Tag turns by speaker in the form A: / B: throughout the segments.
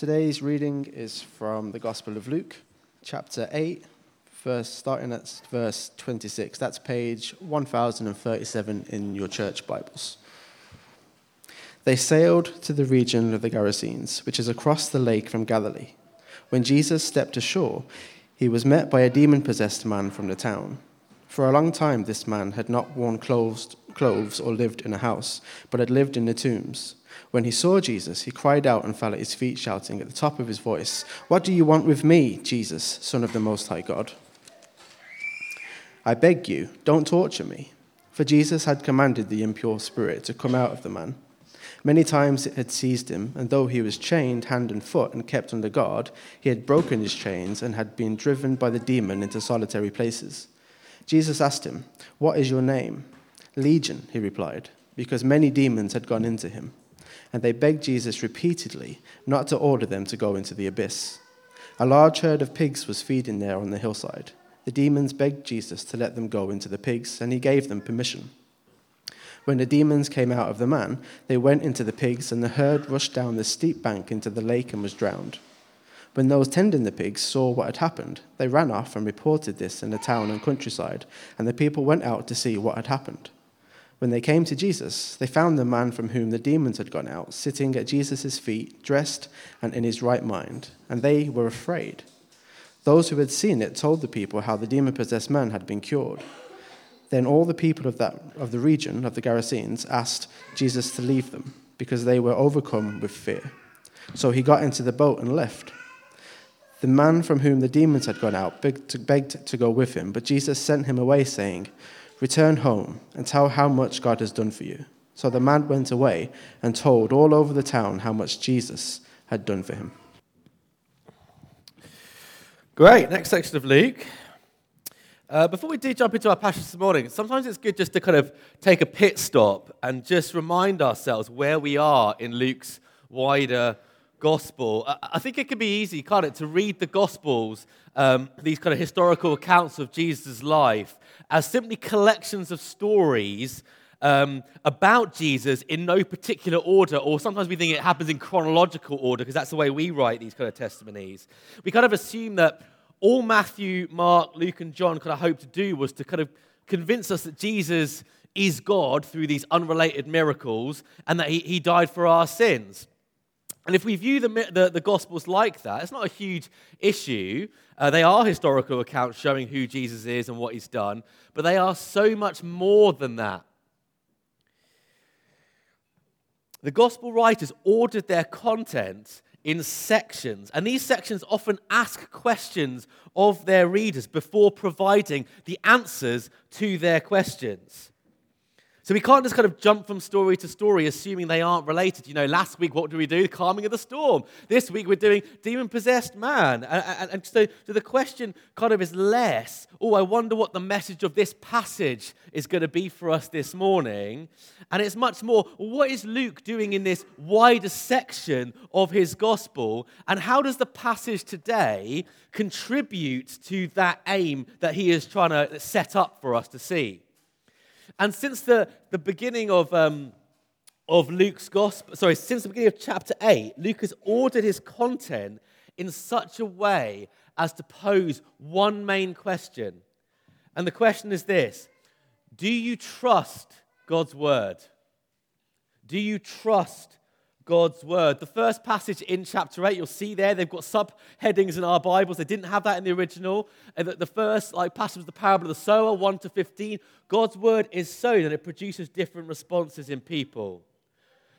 A: Today's reading is from the Gospel of Luke, chapter 8, verse, starting at verse 26. That's page 1037 in your church Bibles. They sailed to the region of the Gerasenes, which is across the lake from Galilee. When Jesus stepped ashore, he was met by a demon possessed man from the town. For a long time, this man had not worn clothes, clothes or lived in a house, but had lived in the tombs. When he saw Jesus, he cried out and fell at his feet, shouting at the top of his voice, What do you want with me, Jesus, Son of the Most High God? I beg you, don't torture me. For Jesus had commanded the impure spirit to come out of the man. Many times it had seized him, and though he was chained hand and foot and kept under guard, he had broken his chains and had been driven by the demon into solitary places. Jesus asked him, What is your name? Legion, he replied, because many demons had gone into him. And they begged Jesus repeatedly not to order them to go into the abyss. A large herd of pigs was feeding there on the hillside. The demons begged Jesus to let them go into the pigs, and he gave them permission. When the demons came out of the man, they went into the pigs, and the herd rushed down the steep bank into the lake and was drowned. When those tending the pigs saw what had happened, they ran off and reported this in the town and countryside, and the people went out to see what had happened. When they came to Jesus, they found the man from whom the demons had gone out sitting at Jesus' feet, dressed and in his right mind, and they were afraid. Those who had seen it told the people how the demon possessed man had been cured. Then all the people of, that, of the region of the Gerasenes asked Jesus to leave them, because they were overcome with fear. So he got into the boat and left. The man from whom the demons had gone out begged to, go with him, but Jesus sent him away, saying, Return home and tell how much God has done for you. So the man went away and told all over the town how much Jesus had done for him.
B: Great. Next section of Luke. Uh, before we do jump into our passage this morning, sometimes it's good just to kind of take a pit stop and just remind ourselves where we are in Luke's wider gospel. I think it can be easy, can't it, to read the gospels, um, these kind of historical accounts of Jesus' life, as simply collections of stories um, about Jesus in no particular order, or sometimes we think it happens in chronological order because that's the way we write these kind of testimonies. We kind of assume that all Matthew, Mark, Luke, and John kind of hoped to do was to kind of convince us that Jesus is God through these unrelated miracles and that he, he died for our sins. And if we view the, the, the, Gospels like that, it's not a huge issue. Uh, they are historical accounts showing who Jesus is and what he's done, but they are so much more than that. The Gospel writers ordered their content in sections. And these sections often ask questions of their readers before providing the answers to their questions. So we can't just kind of jump from story to story assuming they aren't related. You know, last week, what do we do? The Calming of the storm. This week, we're doing demon possessed man. And, and, and so, so the question kind of is less, oh, I wonder what the message of this passage is going to be for us this morning. And it's much more, what is Luke doing in this wider section of his gospel? And how does the passage today contribute to that aim that he is trying to set up for us to see? And since the, the beginning of, um, of Luke's gospel, sorry, since the beginning of chapter 8, Luke has ordered his content in such a way as to pose one main question. And the question is this Do you trust God's word? Do you trust God's word. The first passage in chapter 8, you'll see there, they've got subheadings in our Bibles. They didn't have that in the original. And the first like passage was the parable of the sower, 1 to 15. God's word is sown and it produces different responses in people.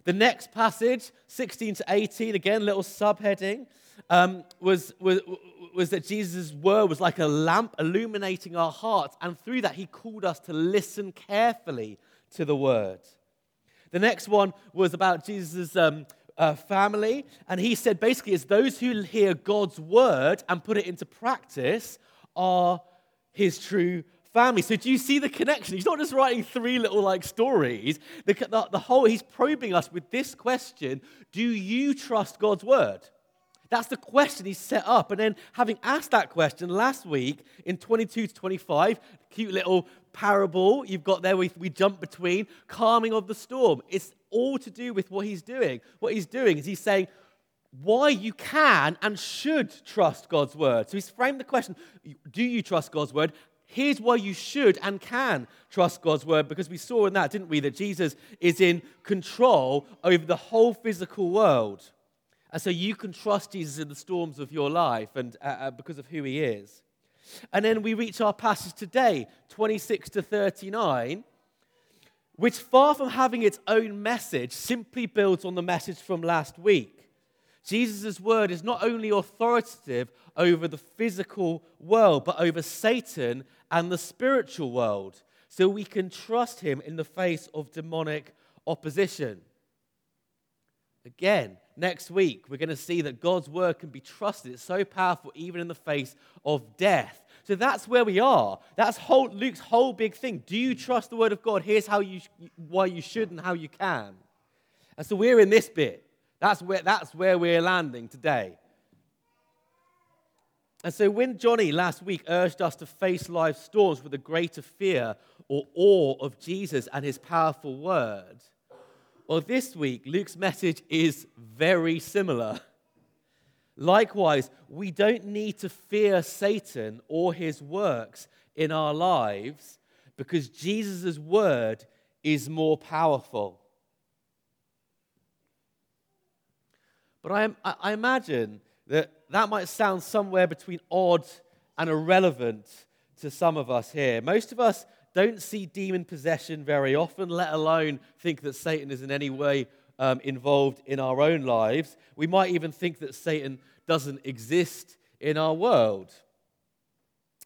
B: The next passage, 16 to 18, again, little subheading, um, was, was, was that Jesus' word was like a lamp illuminating our hearts. And through that, he called us to listen carefully to the word. The next one was about Jesus' um, uh, family. And he said basically, it's those who hear God's word and put it into practice are his true family. So do you see the connection? He's not just writing three little like stories. The, the, the whole, he's probing us with this question Do you trust God's word? That's the question he's set up. And then, having asked that question last week in 22 to 25, cute little parable you've got there, we, we jump between, calming of the storm. It's all to do with what he's doing. What he's doing is he's saying, why you can and should trust God's word. So he's framed the question Do you trust God's word? Here's why you should and can trust God's word, because we saw in that, didn't we, that Jesus is in control over the whole physical world. And so you can trust Jesus in the storms of your life and uh, uh because of who he is. And then we reach our passage today, 26 to 39, which, far from having its own message, simply builds on the message from last week. Jesus' word is not only authoritative over the physical world, but over Satan and the spiritual world. So we can trust him in the face of demonic opposition. Again, next week, we're going to see that God's word can be trusted. It's so powerful, even in the face of death. So that's where we are. That's whole, Luke's whole big thing. Do you trust the word of God? Here's how you, why you should and how you can. And so we're in this bit. That's where, that's where we're landing today. And so, when Johnny last week urged us to face life's storms with a greater fear or awe of Jesus and his powerful word, well, this week, Luke's message is very similar. Likewise, we don't need to fear Satan or his works in our lives because Jesus' word is more powerful. But I, I imagine that that might sound somewhere between odd and irrelevant to some of us here. Most of us don't see demon possession very often, let alone think that Satan is in any way um, involved in our own lives. We might even think that Satan doesn't exist in our world.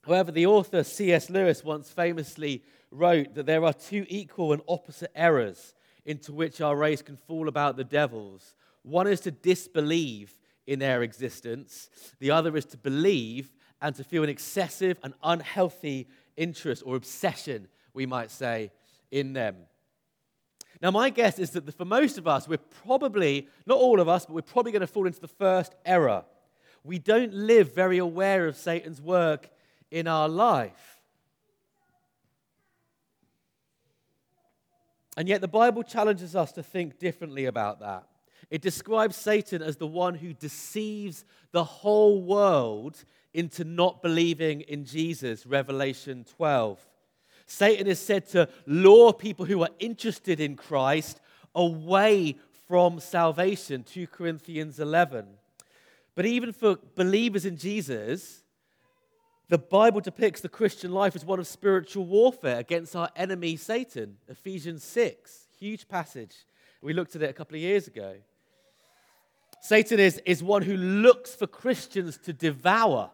B: However, the author C.S. Lewis once famously wrote that there are two equal and opposite errors into which our race can fall about the devils. One is to disbelieve in their existence, the other is to believe and to feel an excessive and unhealthy interest or obsession, we might say, in them. Now, my guess is that for most of us, we're probably, not all of us, but we're probably going to fall into the first error. We don't live very aware of Satan's work in our life. And yet, the Bible challenges us to think differently about that. It describes Satan as the one who deceives the whole world into not believing in Jesus, Revelation 12. Satan is said to lure people who are interested in Christ away from salvation, 2 Corinthians 11. But even for believers in Jesus, the Bible depicts the Christian life as one of spiritual warfare against our enemy, Satan. Ephesians 6, huge passage. We looked at it a couple of years ago. Satan is, is one who looks for Christians to devour.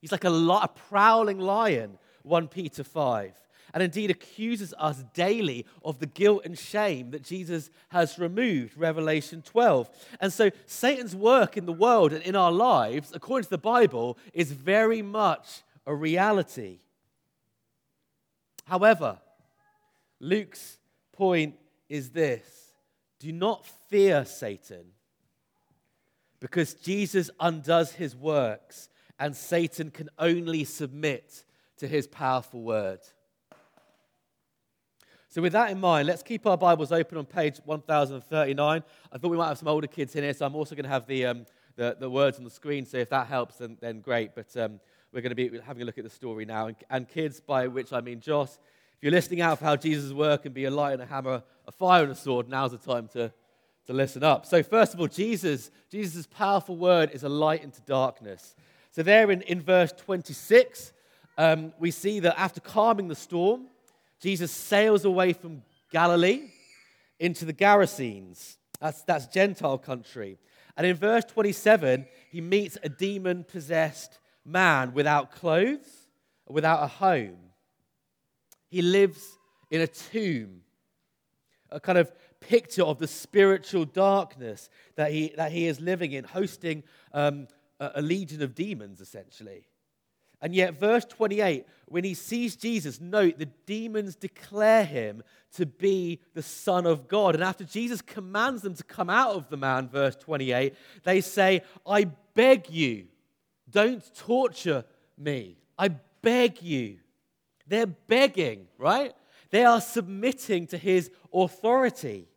B: He's like a, a prowling lion, 1 Peter 5 and indeed accuses us daily of the guilt and shame that Jesus has removed, Revelation 12. And so Satan's work in the world and in our lives, according to the Bible, is very much a reality. However, Luke's point is this do not fear Satan because Jesus undoes his works and Satan can only submit to his powerful word. So, with that in mind, let's keep our Bibles open on page 1039. I thought we might have some older kids in here, so I'm also going to have the, um, the, the, words on the screen. So, if that helps, then, then great. But um, we're going to be having a look at the story now. And, and, kids, by which I mean Joss, if you're listening out for how Jesus' work can be a light and a hammer, a fire and a sword, now's the time to, to listen up. So, first of all, Jesus, Jesus' powerful word is a light into darkness. So, there in, in verse 26, um, we see that after calming the storm, Jesus sails away from Galilee into the Gerasenes. That's, that's Gentile country. And in verse 27, he meets a demon possessed man without clothes, without a home. He lives in a tomb, a kind of picture of the spiritual darkness that he, that he is living in, hosting um, a legion of demons, essentially. And yet, verse 28, when he sees Jesus, note the demons declare him to be the Son of God. And after Jesus commands them to come out of the man, verse 28, they say, I beg you, don't torture me. I beg you. They're begging, right? They are submitting to his authority.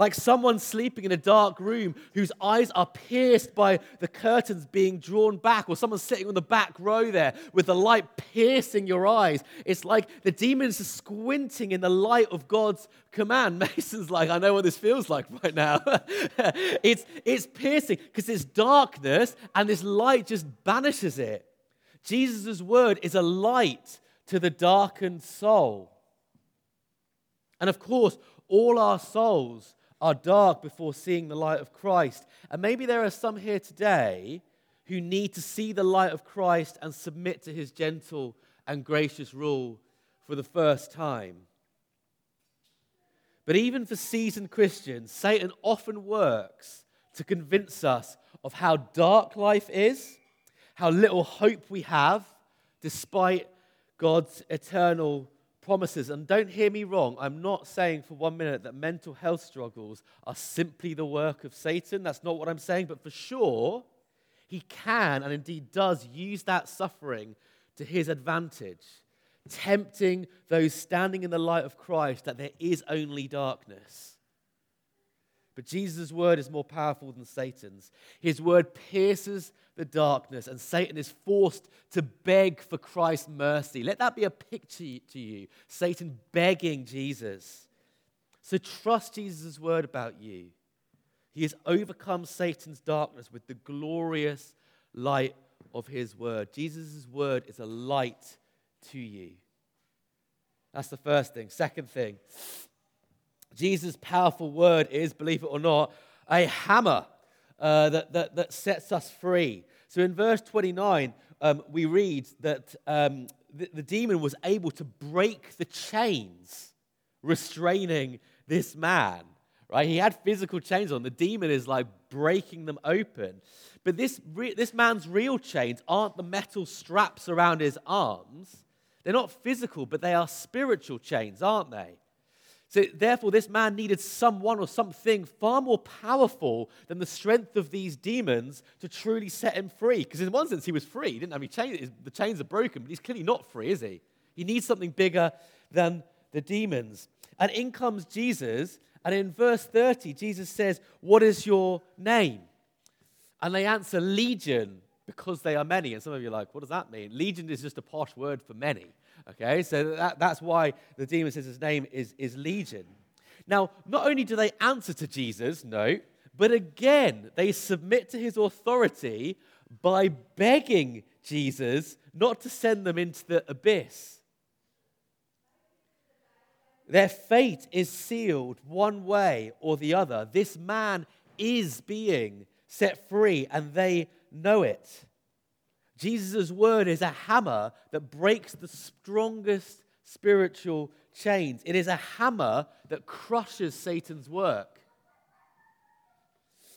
B: Like someone sleeping in a dark room whose eyes are pierced by the curtains being drawn back, or someone sitting on the back row there with the light piercing your eyes. It's like the demons are squinting in the light of God's command. Mason's like, I know what this feels like right now. it's, it's piercing because it's darkness and this light just banishes it. Jesus' word is a light to the darkened soul. And of course, all our souls are dark before seeing the light of Christ. And maybe there are some here today who need to see the light of Christ and submit to his gentle and gracious rule for the first time. But even for seasoned Christians, Satan often works to convince us of how dark life is, how little hope we have, despite God's eternal promises. And don't hear me wrong, I'm not saying for one minute that mental health struggles are simply the work of Satan. That's not what I'm saying. But for sure, he can and indeed does use that suffering to his advantage, tempting those standing in the light of Christ that there is only darkness. But Jesus' word is more powerful than Satan's. His word pierces the darkness, and Satan is forced to beg for Christ's mercy. Let that be a picture to you Satan begging Jesus. So trust Jesus' word about you. He has overcome Satan's darkness with the glorious light of his word. Jesus' word is a light to you. That's the first thing. Second thing, Jesus' powerful word is, believe it or not, a hammer uh, that, that, that sets us free. So in verse 29, um, we read that um, the, the demon was able to break the chains restraining this man. Right? He had physical chains on. The demon is like breaking them open. But this, re- this man's real chains aren't the metal straps around his arms. They're not physical, but they are spiritual chains, aren't they? So, therefore, this man needed someone or something far more powerful than the strength of these demons to truly set him free. Because, in one sense, he was free. He didn't have any chains. The chains are broken, but he's clearly not free, is he? He needs something bigger than the demons. And in comes Jesus. And in verse 30, Jesus says, What is your name? And they answer, Legion, because they are many. And some of you are like, What does that mean? Legion is just a posh word for many. Okay, so that, that's why the demon says his name is, is Legion. Now, not only do they answer to Jesus, no, but again, they submit to his authority by begging Jesus not to send them into the abyss. Their fate is sealed one way or the other. This man is being set free, and they know it. Jesus' word is a hammer that breaks the strongest spiritual chains. It is a hammer that crushes Satan's work.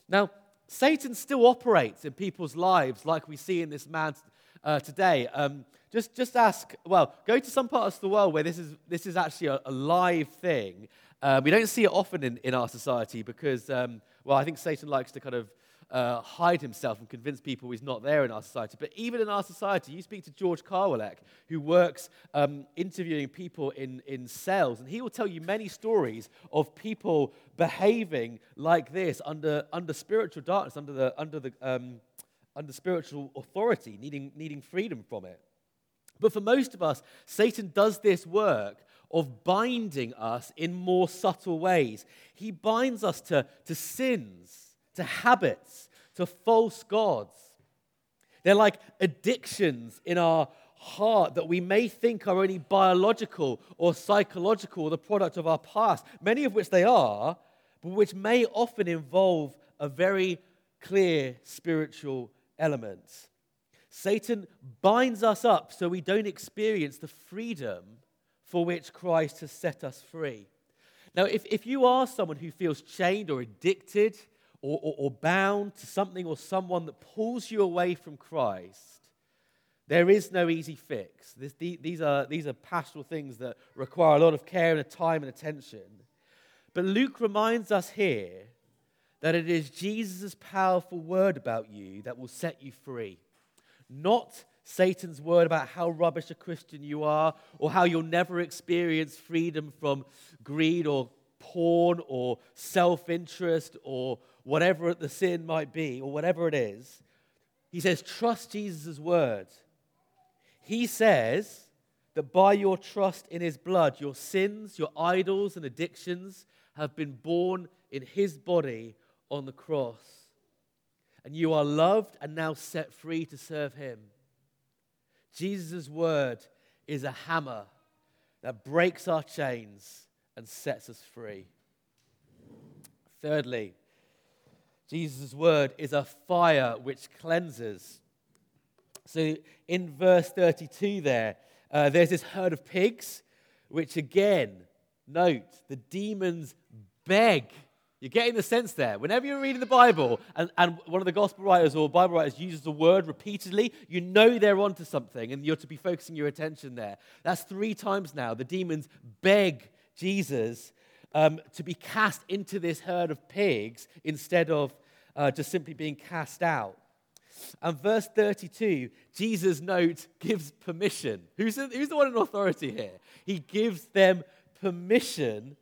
B: Now, Satan still operates in people's lives like we see in this man uh, today. Um, just, just ask, well, go to some parts of the world where this is, this is actually a, a live thing. Uh, we don't see it often in, in our society because, um, well, I think Satan likes to kind of uh, hide himself and convince people he's not there in our society. But even in our society, you speak to George Carwilek, who works um, interviewing people in, in cells, and he will tell you many stories of people behaving like this under, under spiritual darkness, under, the, under, the, um, under spiritual authority, needing, needing freedom from it. But for most of us, Satan does this work of binding us in more subtle ways. He binds us to, to sins to habits, to false gods. They're like addictions in our heart that we may think are only biological or psychological, the product of our past, many of which they are, but which may often involve a very clear spiritual element. Satan binds us up so we don't experience the freedom for which Christ has set us free. Now, if, if you are someone who feels chained or addicted or, or, or bound to something or someone that pulls you away from Christ, there is no easy fix. This, these, are, these are pastoral things that require a lot of care and time and attention. But Luke reminds us here that it is Jesus' powerful word about you that will set you free, not Satan's word about how rubbish a Christian you are or how you'll never experience freedom from greed or porn or self interest or whatever the sin might be or whatever it is, he says, trust Jesus' word. He says that by your trust in his blood, your sins, your idols, and addictions have been borne in his body on the cross. And you are loved and now set free to serve him. Jesus' word is a hammer that breaks our chains and sets us free. Thirdly, Jesus' word is a fire which cleanses. So in verse 32 there, uh, there's this herd of pigs, which again, note, the demons beg. You're getting the sense there. Whenever you're reading the Bible and, and one of the gospel writers or Bible writers uses the word repeatedly, you know they're onto something and you're to be focusing your attention there. That's three times now. The demons beg Jesus um, to be cast into this herd of pigs instead of uh, just simply being cast out. And verse 32, Jesus' note gives permission. Who's the, who's the one in authority here? He gives them permission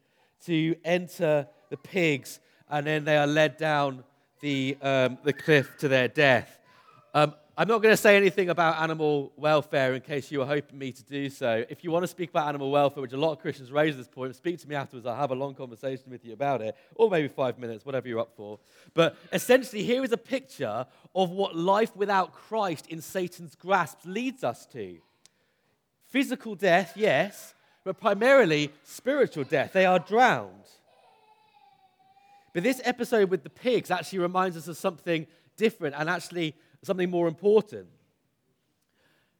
B: to enter the pigs, and then they are led down the, um, the cliff to their death. Um, I'm not going to say anything about animal welfare in case you were hoping me to do so. If you want to speak about animal welfare, which a lot of Christians raise at this point, speak to me afterwards. I'll have a long conversation with you about it, or maybe five minutes, whatever you're up for. But essentially, here is a picture of what life without Christ in Satan's grasp leads us to physical death, yes, but primarily spiritual death. They are drowned. But this episode with the pigs actually reminds us of something different and actually something more important,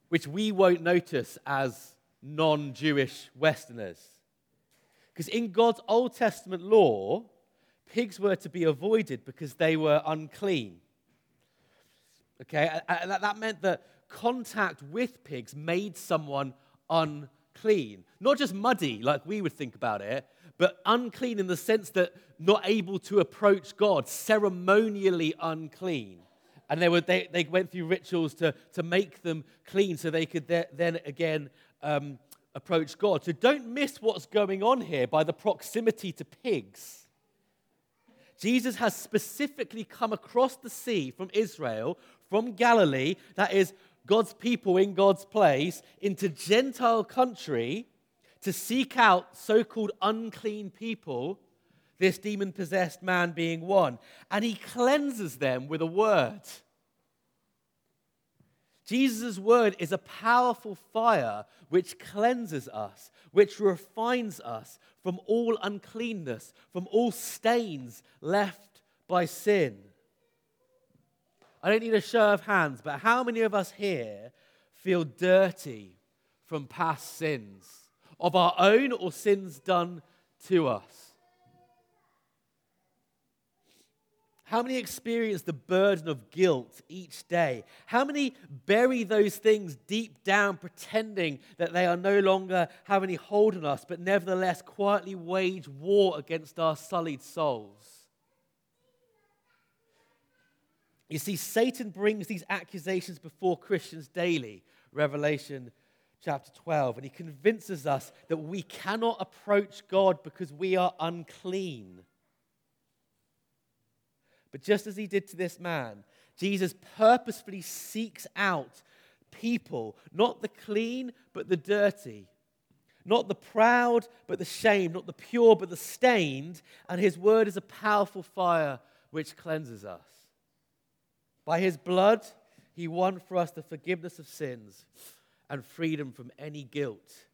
B: which we won't notice as non Jewish Westerners. Because in God's Old Testament law, pigs were to be avoided because they were unclean. Okay, and that meant that contact with pigs made someone unclean. Not just muddy, like we would think about it, but unclean in the sense that not able to approach God, ceremonially unclean. And they, were, they, they went through rituals to, to make them clean so they could then again um, approach God. So don't miss what's going on here by the proximity to pigs. Jesus has specifically come across the sea from Israel, from Galilee, that is God's people in God's place, into Gentile country to seek out so called unclean people, this demon possessed man being one. And he cleanses them with a word. Jesus' word is a powerful fire which cleanses us, which refines us from all uncleanness, from all stains left by sin. I don't need a show of hands, but how many of us here feel dirty from past sins, of our own or sins done to us? How many experience the burden of guilt each day? How many bury those things deep down, pretending that they are no longer have any hold on us, but nevertheless quietly wage war against our sullied souls? You see, Satan brings these accusations before Christians daily, Revelation chapter 12, and he convinces us that we cannot approach God because we are unclean. But just as he did to this man, Jesus purposefully seeks out people, not the clean, but the dirty, not the proud, but the shamed, not the pure, but the stained. And his word is a powerful fire which cleanses us. By his blood, he won for us the forgiveness of sins and freedom from any guilt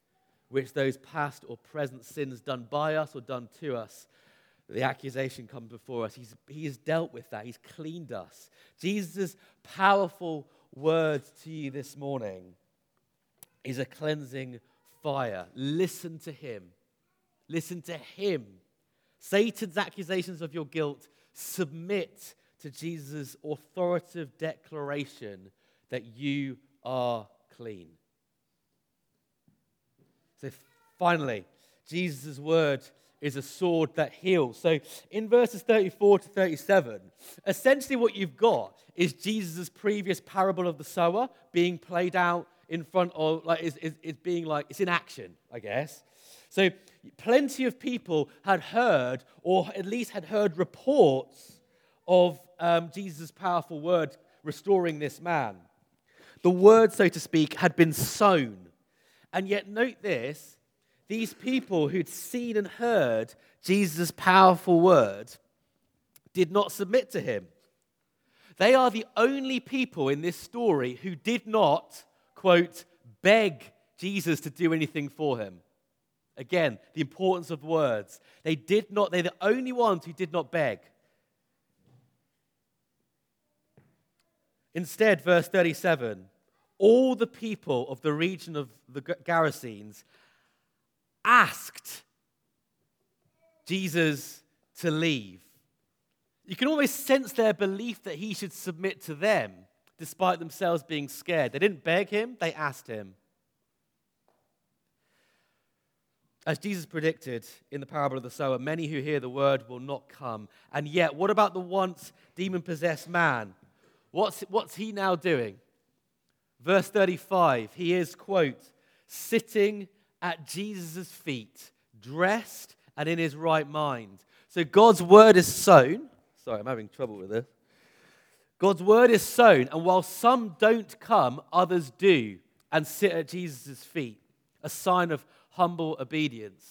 B: which those past or present sins done by us or done to us the accusation comes before us. He's, he has dealt with that, He's cleaned us. Jesus' powerful words to you this morning is a cleansing fire. Listen to Him. Listen to Him. Satan's accusations of your guilt submit to Jesus' authoritative declaration that you are clean. So, finally, Jesus' word is a sword that heals. So in verses 34 to 37, essentially what you've got is Jesus' previous parable of the sower being played out in front of, like, is, is, is being like, it's in action, I guess. So, plenty of people had heard, or at least had heard reports of um, Jesus' powerful word restoring this man. The word, so to speak, had been sown. And yet, note this these people who'd seen and heard Jesus' powerful word did not submit to him. They are the only people in this story who did not, quote, beg Jesus to do anything for him. Again, the importance of words. They did not, they're the only ones who did not beg. Instead, verse 37 all the people of the region of the Gerasenes asked Jesus to leave. You can almost sense their belief that he should submit to them, despite themselves being scared. They didn't beg him, they asked him. As Jesus predicted in the parable of the sower, many who hear the word will not come. And yet, what about the once demon possessed man? What's, what's he now doing? Verse 35, he is, quote, sitting at Jesus' feet, dressed and in his right mind. So God's word is sown. Sorry, I'm having trouble with this. God's word is sown, and while some don't come, others do and sit at Jesus' feet, a sign of humble obedience.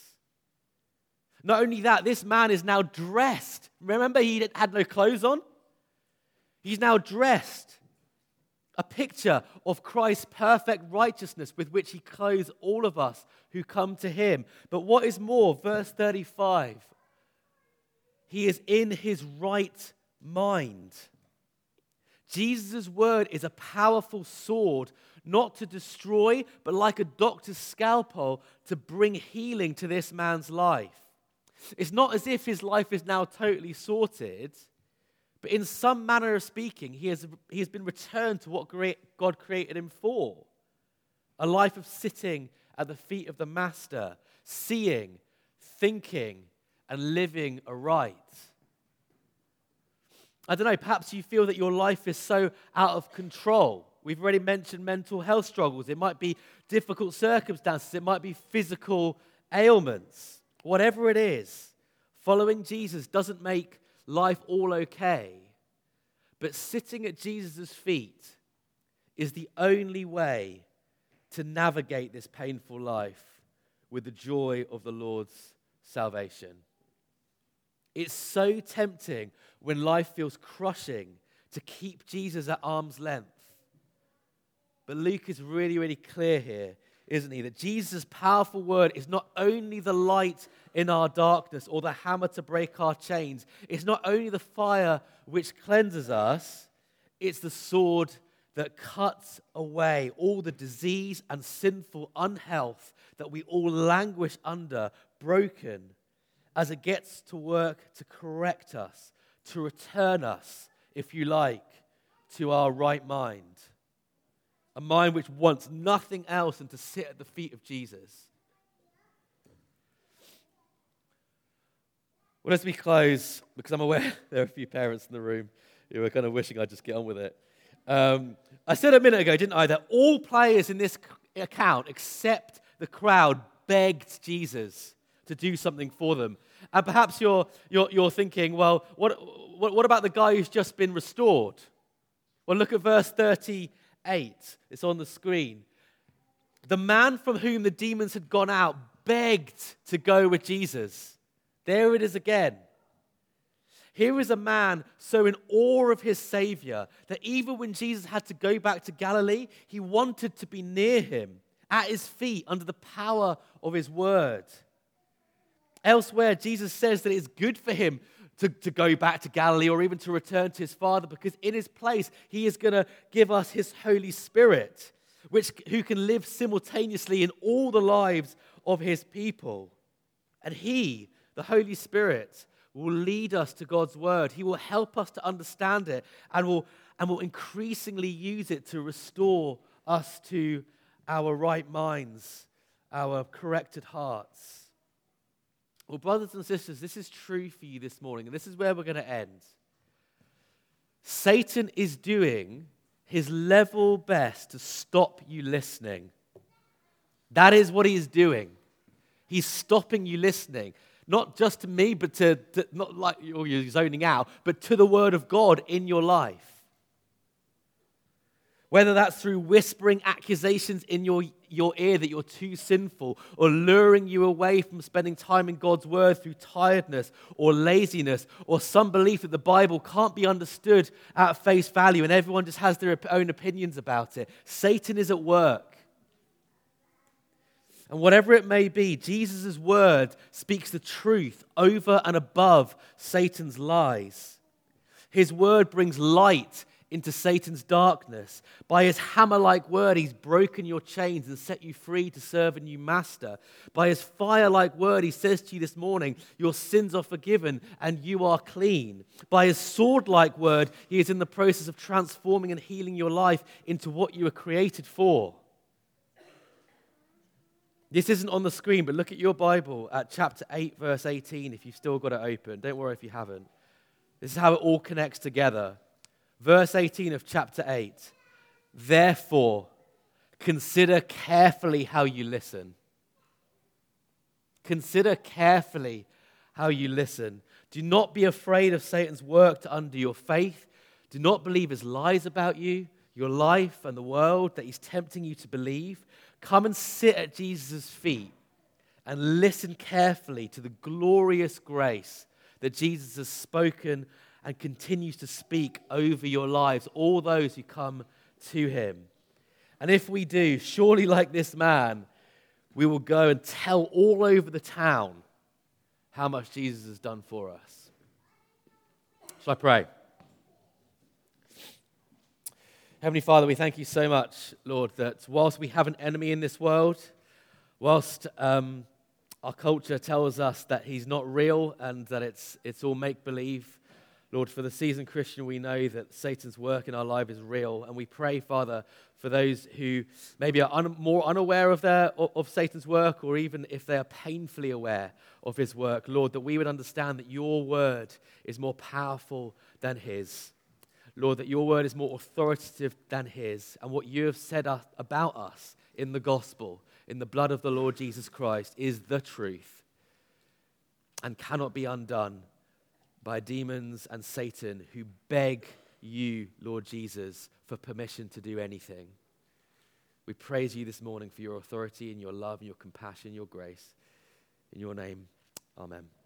B: Not only that, this man is now dressed. Remember, he had no clothes on? He's now dressed. A picture of Christ's perfect righteousness with which he clothes all of us who come to him. But what is more, verse 35 he is in his right mind. Jesus' word is a powerful sword, not to destroy, but like a doctor's scalpel, to bring healing to this man's life. It's not as if his life is now totally sorted, but in some manner of speaking, he has, he has been returned to what God created him for a life of sitting at the feet of the Master, seeing, thinking, and living aright. I don't know, perhaps you feel that your life is so out of control. We've already mentioned mental health struggles. It might be difficult circumstances, it might be physical ailments. Whatever it is, following Jesus doesn't make life all okay. But sitting at Jesus' feet is the only way to navigate this painful life with the joy of the Lord's salvation. It's so tempting when life feels crushing to keep Jesus at arm's length. But Luke is really, really clear here, isn't he? That Jesus' powerful word is not only the light in our darkness or the hammer to break our chains, it's not only the fire which cleanses us, it's the sword that cuts away all the disease and sinful unhealth that we all languish under, broken as it gets to work to correct us, to return us, if you like, to our right mind. A mind which wants nothing else than to sit at the feet of Jesus. Well, as we close, because I'm aware there are a few parents in the room who are kind of wishing I'd just get on with it. Um, I said a minute ago, didn't I, that all players in this account, except the crowd, begged Jesus to do something for them. And perhaps you're, you're, you're thinking, well, what, what, what about the guy who's just been restored? Well, look at verse 38. It's on the screen. The man from whom the demons had gone out begged to go with Jesus. There it is again. Here is a man so in awe of his Savior that even when Jesus had to go back to Galilee, he wanted to be near him, at his feet, under the power of his word. Elsewhere, Jesus says that it's good for him to, to go back to Galilee or even to return to his Father because in his place, he is going to give us his Holy Spirit, which, who can live simultaneously in all the lives of his people. And he, the Holy Spirit, will lead us to God's word. He will help us to understand it and will, and will increasingly use it to restore us to our right minds, our corrected hearts. Well, brothers and sisters, this is true for you this morning, and this is where we're going to end. Satan is doing his level best to stop you listening. That is what he is doing. He's stopping you listening, not just to me, but to, to not like you're zoning out, but to the Word of God in your life. Whether that's through whispering accusations in your, your ear that you're too sinful, or luring you away from spending time in God's Word through tiredness or laziness, or some belief that the Bible can't be understood at face value and everyone just has their own opinions about it. Satan is at work. And whatever it may be, Jesus' Word speaks the truth over and above Satan's lies. His Word brings light into Satan's darkness. By his hammer like word, he's broken your chains and set you free to serve a new master. By his fire like word, he says to you this morning, Your sins are forgiven and you are clean. By his sword like word, he is in the process of transforming and healing your life into what you were created for. This isn't on the screen, but look at your Bible at chapter 8, verse 18, if you've still got it open. Don't worry if you haven't. This is how it all connects together. Verse 18 of chapter 8 Therefore, consider carefully how you listen. Consider carefully how you listen. Do not be afraid of Satan's work to undo your faith. Do not believe his lies about you, your life, and the world that he's tempting you to believe. Come and sit at Jesus' feet and listen carefully to the glorious grace that Jesus has spoken and continues to speak over your lives, all those who come to him. And if we do, surely like this man, we will go and tell all over the town how much Jesus has done for us. Shall I pray? Heavenly Father, we thank you so much, Lord, that whilst we have an enemy in this world, whilst um, our culture tells us that he's not real and that it's, it's all make believe, Lord, for the seasoned Christian, we know that Satan's work in our life is real. And we pray, Father, for those who maybe are un- more unaware of, their, of, of Satan's work, or even if they are painfully aware of his work, Lord, that we would understand that your word is more powerful than his. Lord, that your word is more authoritative than his. And what you have said about us in the gospel, in the blood of the Lord Jesus Christ, is the truth and cannot be undone by demons and Satan who beg you, Lord Jesus, for permission to do anything. We praise you this morning for your authority and your love and your compassion, your grace. In your name, amen.